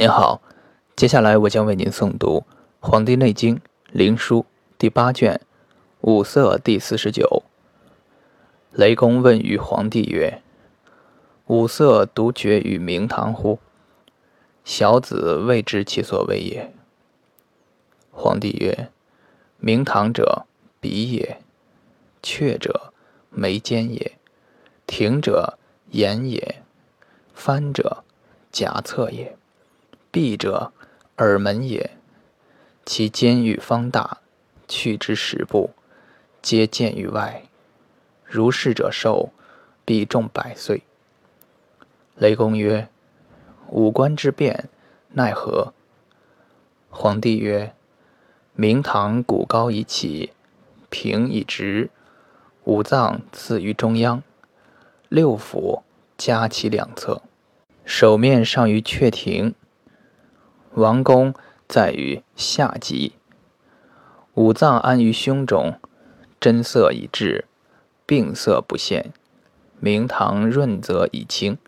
您好，接下来我将为您诵读《黄帝内经·灵枢》第八卷五色第四十九。雷公问于黄帝曰：“五色独绝于明堂乎？小子未知其所为也。”黄帝曰：“明堂者，鼻也；阙者，眉间也；庭者，眼也；翻者，颊侧也。”闭者，耳门也。其间域方大，去之十步，皆见于外。如是者寿，必重百岁。雷公曰：“五官之变，奈何？”皇帝曰：“明堂骨高以起，平以直，五脏次于中央，六腑夹其两侧，手面上于阙庭。”王宫在于下极，五脏安于胸中，真色已至，病色不现，明堂润泽已清，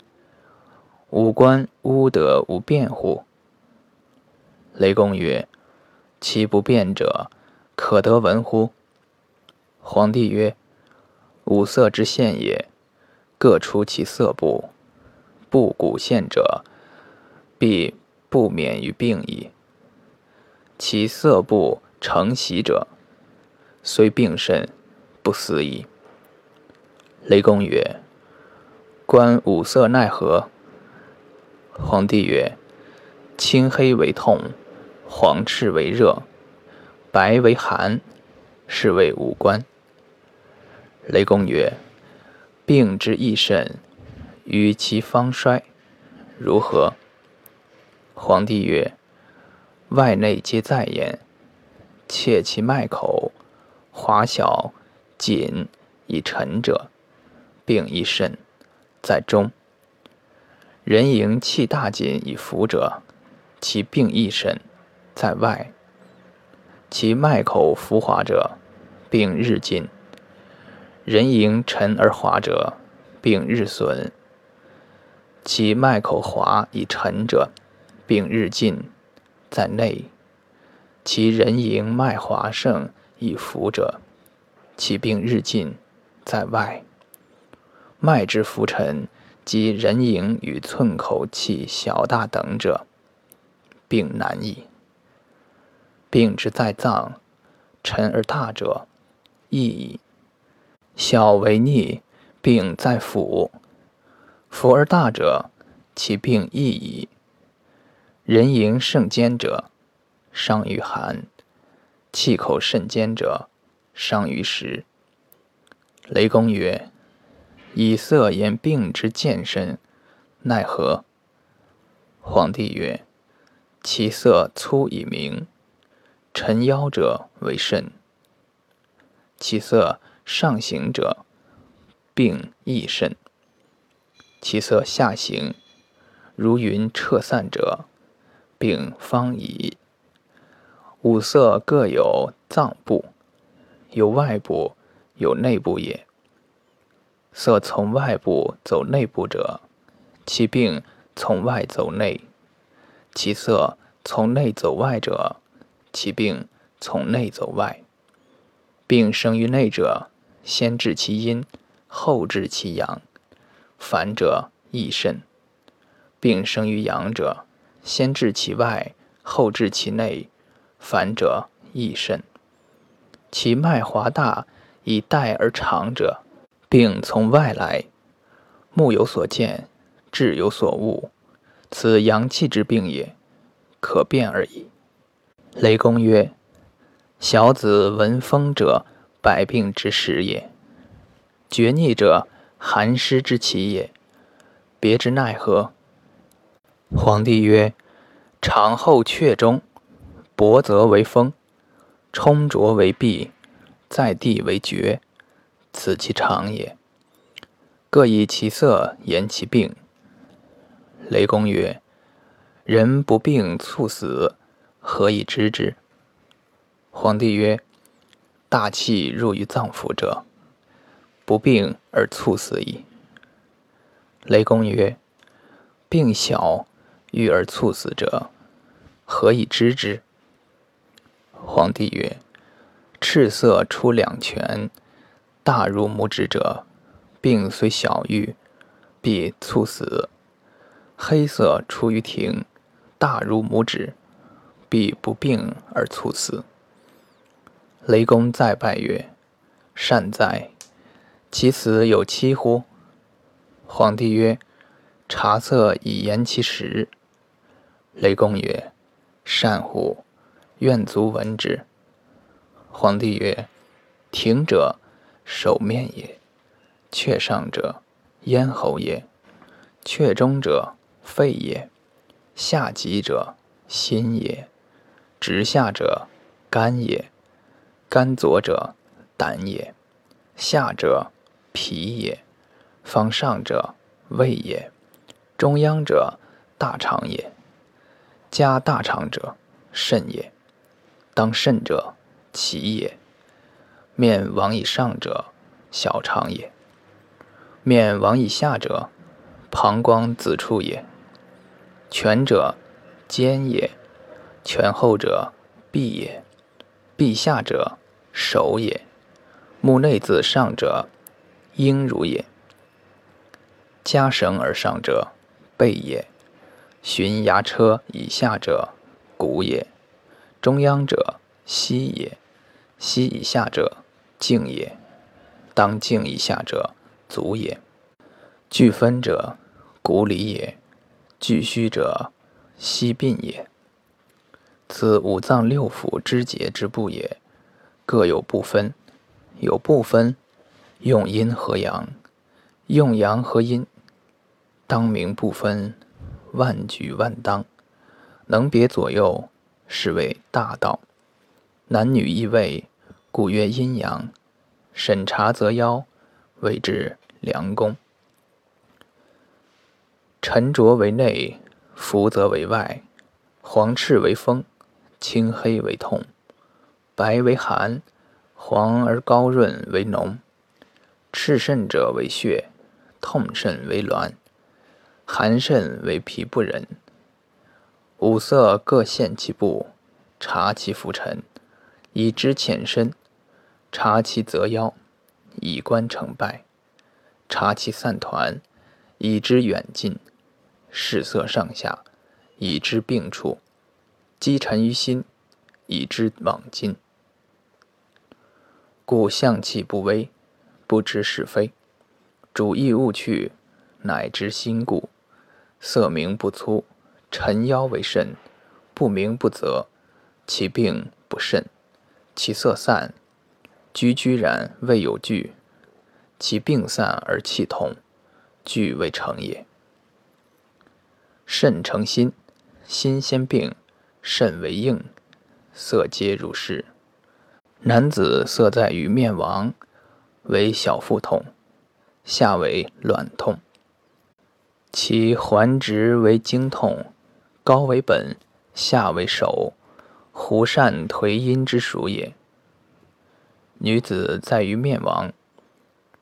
五官污德无变乎？雷公曰：“其不变者，可得闻乎？”皇帝曰：“五色之现也，各出其色部，不古现者，必。”不免于病矣。其色不成习者，虽病甚，不死矣。雷公曰：“观五色奈何？”皇帝曰：“青黑为痛，黄赤为热，白为寒，是谓五官。”雷公曰：“病之易甚，与其方衰，如何？”皇帝曰：“外内皆在焉，切其脉口，滑小紧以沉者，病亦甚，在中。人营气大紧以浮者，其病亦甚，在外。其脉口浮滑者，病日进；人营沉而滑者，病日损。其脉口滑以沉者。”病日进，在内；其人迎脉滑盛以浮者，其病日进，在外。脉之浮沉，及人迎与寸口气小大等者，病难矣。病之在脏，沉而大者，易矣。小为逆，病在腑；腑而大者，其病易矣。人迎肾坚者，伤于寒；气口甚坚者，伤于食。雷公曰：“以色言病之见身，奈何？”皇帝曰：“其色粗以明，沉腰者为肾；其色上行者，病亦甚；其色下行，如云彻散者。”病方矣。五色各有脏部，有外部，有内部也。色从外部走内部者，其病从外走内；其色从内走外者，其病从内走外。病生于内者，先治其阴，后治其阳，反者亦甚。病生于阳者，先治其外，后治其内，反者亦甚。其脉滑大，以带而长者，病从外来。目有所见，志有所悟，此阳气之病也，可辨而已。雷公曰：“小子闻风者，百病之始也；厥逆者，寒湿之起也。别之奈何？”皇帝曰：“长后阙中，薄则为风，冲浊为闭，在地为厥，此其常也。各以其色言其病。”雷公曰：“人不病猝死，何以知之？”皇帝曰：“大气入于脏腑者，不病而猝死矣。”雷公曰：“病小。”欲而猝死者，何以知之？皇帝曰：赤色出两拳，大如拇指者，病虽小愈，必猝死；黑色出于庭，大如拇指，必不病而猝死。雷公再拜曰：“善哉！其死有期乎？”皇帝曰：“察色以言其实。”雷公曰：“善乎！愿足闻之。”皇帝曰：“庭者，首面也；阙上者，咽喉也；阙中者，肺也；下极者，心也；直下者，肝也。”肝左者，胆也；下者，脾也；方上者，胃也；中央者，大肠也；加大肠者，肾也；当肾者，脐也；面往以上者，小肠也；面往以下者，膀胱子处也；全者，肩也；全后者，臂也；臂下者，手也，目内自上者，应如也；加绳而上者，背也；循牙车以下者，骨也；中央者，膝也；膝以下者，静也；当静以下者，足也；俱分者，骨里也；俱虚者，膝髌也。此五脏六腑之节之部也。各有不分，有不分，用阴和阳，用阳和阴，当名不分，万举万当，能别左右，是谓大道。男女异位，故曰阴阳。审查则妖，谓之良功。沉着为内，浮则为外，黄赤为风，青黑为痛。白为寒，黄而高润为浓。赤肾者为血，痛肾为挛，寒肾为脾不忍。五色各现其部，察其浮沉，以知浅深；察其泽腰，以观成败；察其散团，以知远近；视色上下，以知病处；积沉于心。以知往今，故象气不微，不知是非；主意勿去，乃知心故。色明不粗，沉腰为肾；不明不泽，其病不甚。其色散，居居然未有惧；其病散而气通，惧未成也。肾成心，心先病，肾为应。色皆如是。男子色在于面亡，为小腹痛，下为卵痛。其环直为经痛，高为本，下为首，胡善颓阴之属也。女子在于面亡，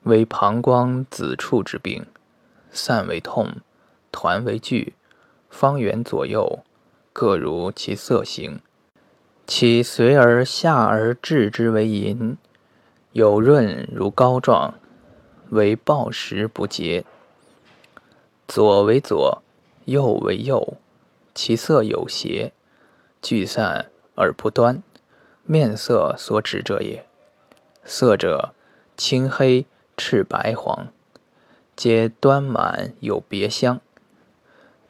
为膀胱子处之病，散为痛，团为聚，方圆左右各如其色形。其随而下而置之为银，有润如膏状，为暴食不洁。左为左，右为右，其色有邪，聚散而不端，面色所指者也。色者青黑赤白黄，皆端满有别香。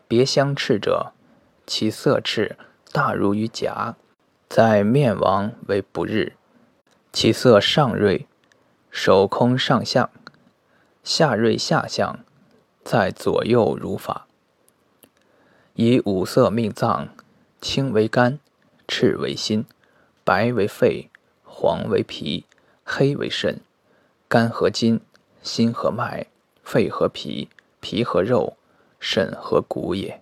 别香赤者，其色赤大如于甲。在面王为不日，其色上锐，手空上相，下锐下相，在左右如法。以五色命脏，青为肝，赤为心，白为肺，黄为脾，黑为肾。肝和筋，心和脉，肺和脾，脾和肉，肾和骨也。